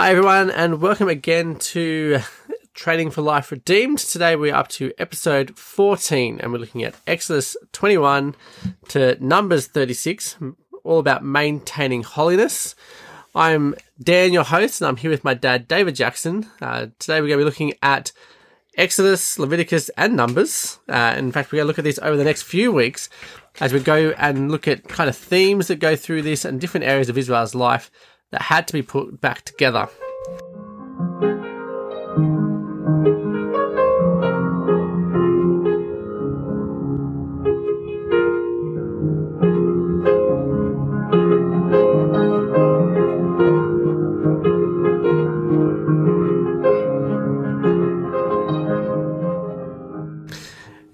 Hi, everyone, and welcome again to Training for Life Redeemed. Today we're up to episode 14, and we're looking at Exodus 21 to Numbers 36, all about maintaining holiness. I'm Dan, your host, and I'm here with my dad, David Jackson. Uh, today we're going to be looking at Exodus, Leviticus, and Numbers. Uh, in fact, we're going to look at this over the next few weeks as we go and look at kind of themes that go through this and different areas of Israel's life that had to be put back together.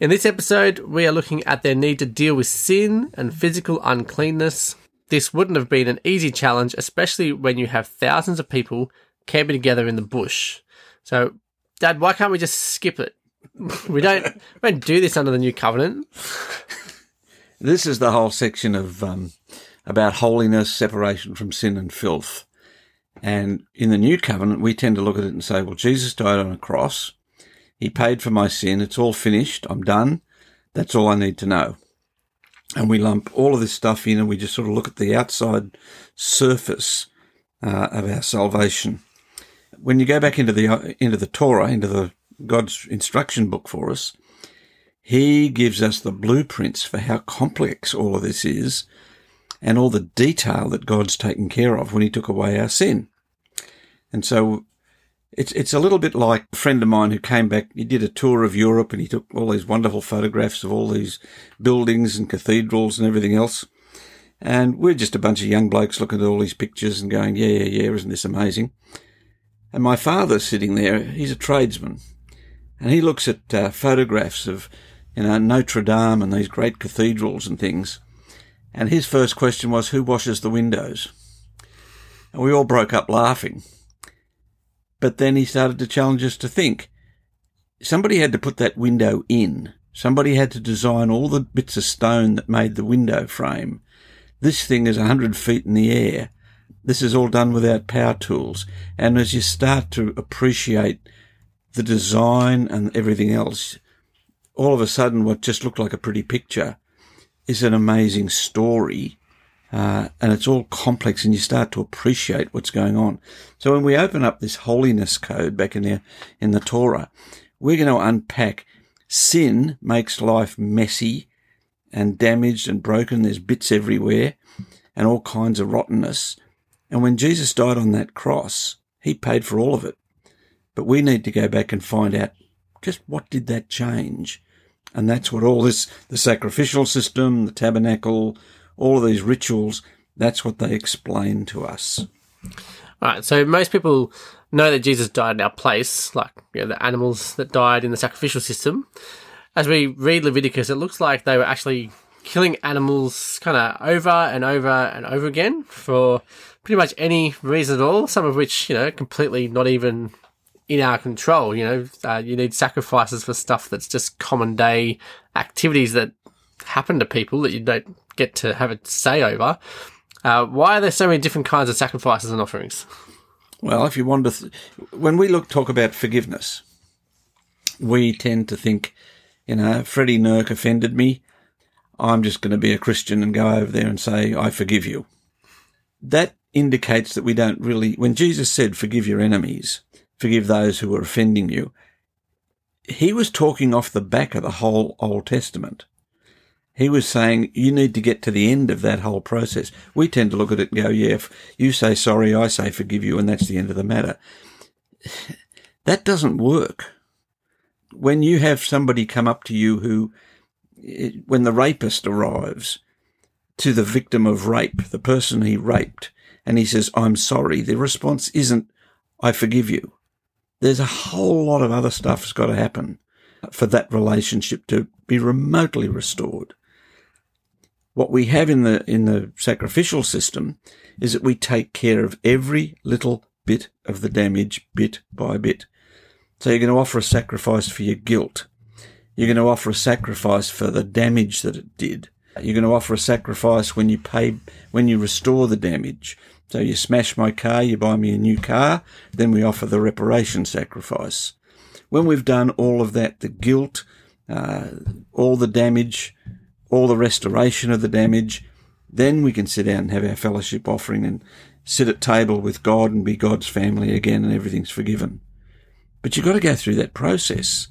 In this episode, we are looking at their need to deal with sin and physical uncleanness, this wouldn't have been an easy challenge, especially when you have thousands of people camping together in the bush. So, Dad, why can't we just skip it? we don't we don't do this under the new covenant. This is the whole section of um, about holiness, separation from sin and filth. And in the new covenant, we tend to look at it and say, well, Jesus died on a cross. He paid for my sin. It's all finished. I'm done. That's all I need to know and we lump all of this stuff in and we just sort of look at the outside surface uh, of our salvation. When you go back into the into the Torah, into the God's instruction book for us, He gives us the blueprints for how complex all of this is, and all the detail that God's taken care of when He took away our sin. And so it's it's a little bit like a friend of mine who came back. He did a tour of Europe and he took all these wonderful photographs of all these buildings and cathedrals and everything else. And we're just a bunch of young blokes looking at all these pictures and going, "Yeah, yeah, yeah, isn't this amazing?" And my father's sitting there. He's a tradesman, and he looks at uh, photographs of you know Notre Dame and these great cathedrals and things. And his first question was, "Who washes the windows?" And we all broke up laughing but then he started to challenge us to think. Somebody had to put that window in. Somebody had to design all the bits of stone that made the window frame. This thing is a hundred feet in the air. This is all done without power tools. And as you start to appreciate the design and everything else, all of a sudden what just looked like a pretty picture is an amazing story uh, and it's all complex and you start to appreciate what's going on. So when we open up this holiness code back in the, in the Torah, we're going to unpack sin makes life messy and damaged and broken. There's bits everywhere and all kinds of rottenness. And when Jesus died on that cross, he paid for all of it. But we need to go back and find out just what did that change? And that's what all this, the sacrificial system, the tabernacle, all of these rituals, that's what they explain to us. All right, so most people know that Jesus died in our place, like you know, the animals that died in the sacrificial system. As we read Leviticus, it looks like they were actually killing animals kind of over and over and over again for pretty much any reason at all, some of which, you know, completely not even in our control. You know, uh, you need sacrifices for stuff that's just common day activities that happen to people that you don't get to have a say over. Uh, why are there so many different kinds of sacrifices and offerings? Well, if you want to, th- when we look talk about forgiveness, we tend to think, you know, Freddie Nurk offended me. I'm just going to be a Christian and go over there and say, I forgive you. That indicates that we don't really, when Jesus said, forgive your enemies, forgive those who are offending you, he was talking off the back of the whole Old Testament. He was saying you need to get to the end of that whole process. We tend to look at it and go, yeah, you say sorry, I say forgive you, and that's the end of the matter. That doesn't work. When you have somebody come up to you who, eh, when the rapist arrives to the victim of rape, the person he raped, and he says, I'm sorry, the response isn't, I forgive you. There's a whole lot of other stuff that's got to happen for that relationship to be remotely restored. What we have in the, in the sacrificial system is that we take care of every little bit of the damage bit by bit. So you're going to offer a sacrifice for your guilt. You're going to offer a sacrifice for the damage that it did. You're going to offer a sacrifice when you pay, when you restore the damage. So you smash my car, you buy me a new car, then we offer the reparation sacrifice. When we've done all of that, the guilt, uh, all the damage, all the restoration of the damage, then we can sit down and have our fellowship offering and sit at table with God and be God's family again and everything's forgiven. But you've got to go through that process.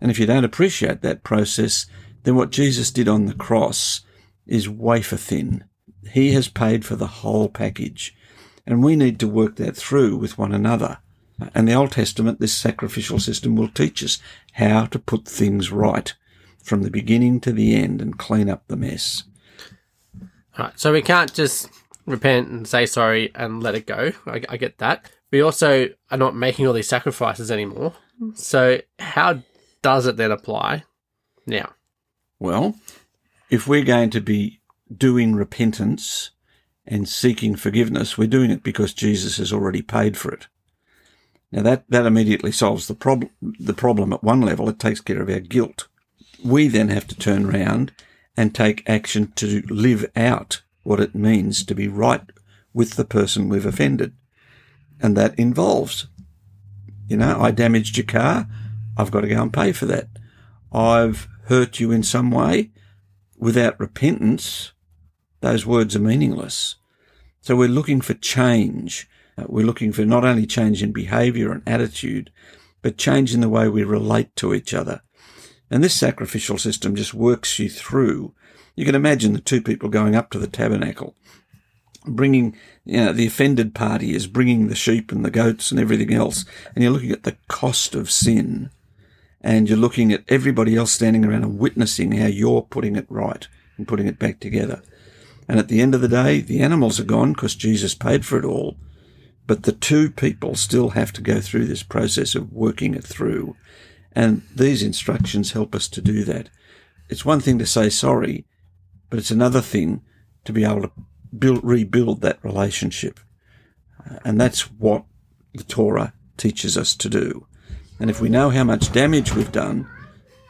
And if you don't appreciate that process, then what Jesus did on the cross is wafer thin. He has paid for the whole package. And we need to work that through with one another. And the Old Testament, this sacrificial system will teach us how to put things right from the beginning to the end and clean up the mess. All right. So we can't just repent and say sorry and let it go. I, I get that. We also are not making all these sacrifices anymore. So how does it then apply now? Well, if we're going to be doing repentance and seeking forgiveness, we're doing it because Jesus has already paid for it. Now that, that immediately solves the problem, the problem at one level. It takes care of our guilt. We then have to turn around and take action to live out what it means to be right with the person we've offended. And that involves, you know, I damaged your car. I've got to go and pay for that. I've hurt you in some way. Without repentance, those words are meaningless. So we're looking for change. Uh, we're looking for not only change in behavior and attitude, but change in the way we relate to each other. And this sacrificial system just works you through. You can imagine the two people going up to the tabernacle, bringing, you know, the offended party is bringing the sheep and the goats and everything else. And you're looking at the cost of sin and you're looking at everybody else standing around and witnessing how you're putting it right and putting it back together. And at the end of the day, the animals are gone because Jesus paid for it all. But the two people still have to go through this process of working it through. And these instructions help us to do that. It's one thing to say sorry, but it's another thing to be able to build, rebuild that relationship. Uh, and that's what the Torah teaches us to do. And if we know how much damage we've done,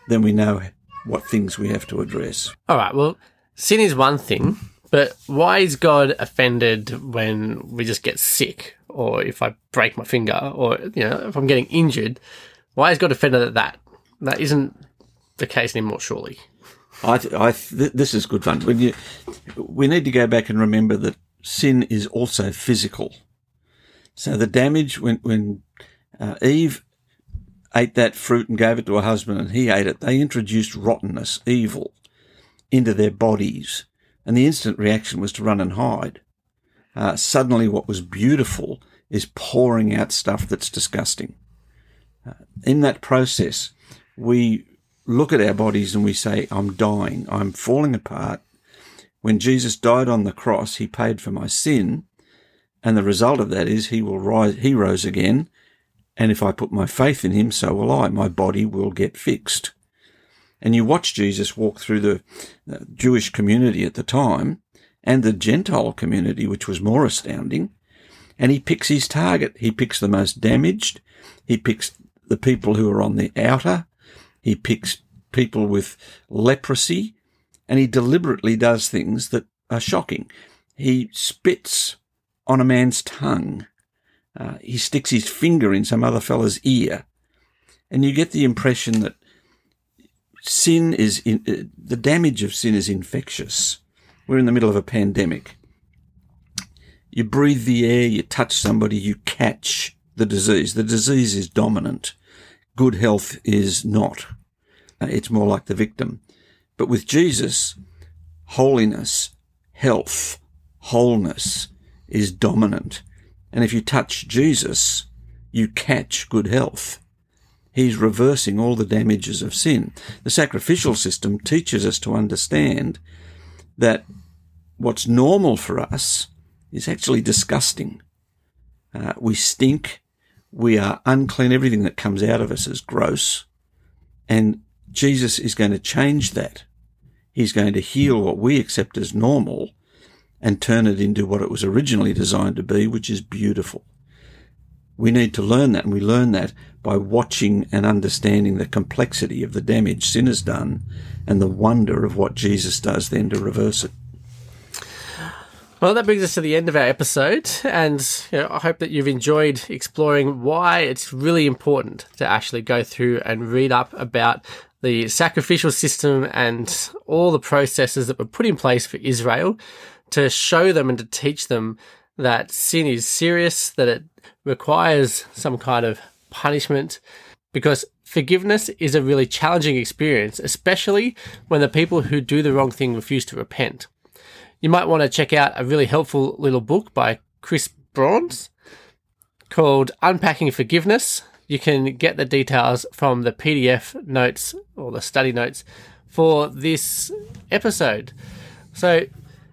then we know what things we have to address. All right. Well, sin is one thing, but why is God offended when we just get sick or if I break my finger or, you know, if I'm getting injured? Why is God offended at that? That isn't the case anymore, surely. I, th- I th- this is good fun. You, we need to go back and remember that sin is also physical. So the damage when when uh, Eve ate that fruit and gave it to her husband and he ate it, they introduced rottenness, evil, into their bodies. And the instant reaction was to run and hide. Uh, suddenly, what was beautiful is pouring out stuff that's disgusting. Uh, in that process, we look at our bodies and we say, I'm dying, I'm falling apart. When Jesus died on the cross, he paid for my sin. And the result of that is he will rise, he rose again and if I put my faith in him, so will I. My body will get fixed. And you watch Jesus walk through the Jewish community at the time and the Gentile community, which was more astounding. And he picks his target. He picks the most damaged. He picks the people who are on the outer. He picks people with leprosy. And he deliberately does things that are shocking. He spits on a man's tongue uh, he sticks his finger in some other fella's ear, and you get the impression that sin is in, uh, the damage of sin is infectious. We're in the middle of a pandemic. You breathe the air, you touch somebody, you catch the disease. The disease is dominant. Good health is not. It's more like the victim. But with Jesus, holiness, health, wholeness is dominant. And if you touch Jesus, you catch good health. He's reversing all the damages of sin. The sacrificial system teaches us to understand that what's normal for us is actually disgusting. Uh, we stink. We are unclean. Everything that comes out of us is gross. And Jesus is going to change that. He's going to heal what we accept as normal and turn it into what it was originally designed to be, which is beautiful. We need to learn that, and we learn that by watching and understanding the complexity of the damage sin has done and the wonder of what Jesus does then to reverse it. Well, that brings us to the end of our episode, and you know, I hope that you've enjoyed exploring why it's really important to actually go through and read up about the sacrificial system and all the processes that were put in place for Israel to show them and to teach them that sin is serious, that it requires some kind of punishment, because forgiveness is a really challenging experience, especially when the people who do the wrong thing refuse to repent. You might want to check out a really helpful little book by Chris Brauns called Unpacking Forgiveness. You can get the details from the PDF notes or the study notes for this episode. So,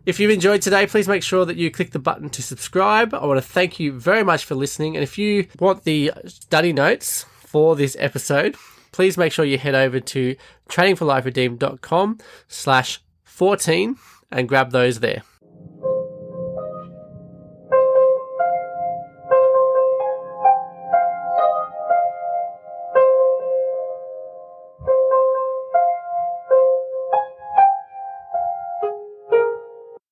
if you've enjoyed today, please make sure that you click the button to subscribe. I want to thank you very much for listening. And if you want the study notes for this episode, please make sure you head over to trainingforliferedeemed.com slash 14 and grab those there.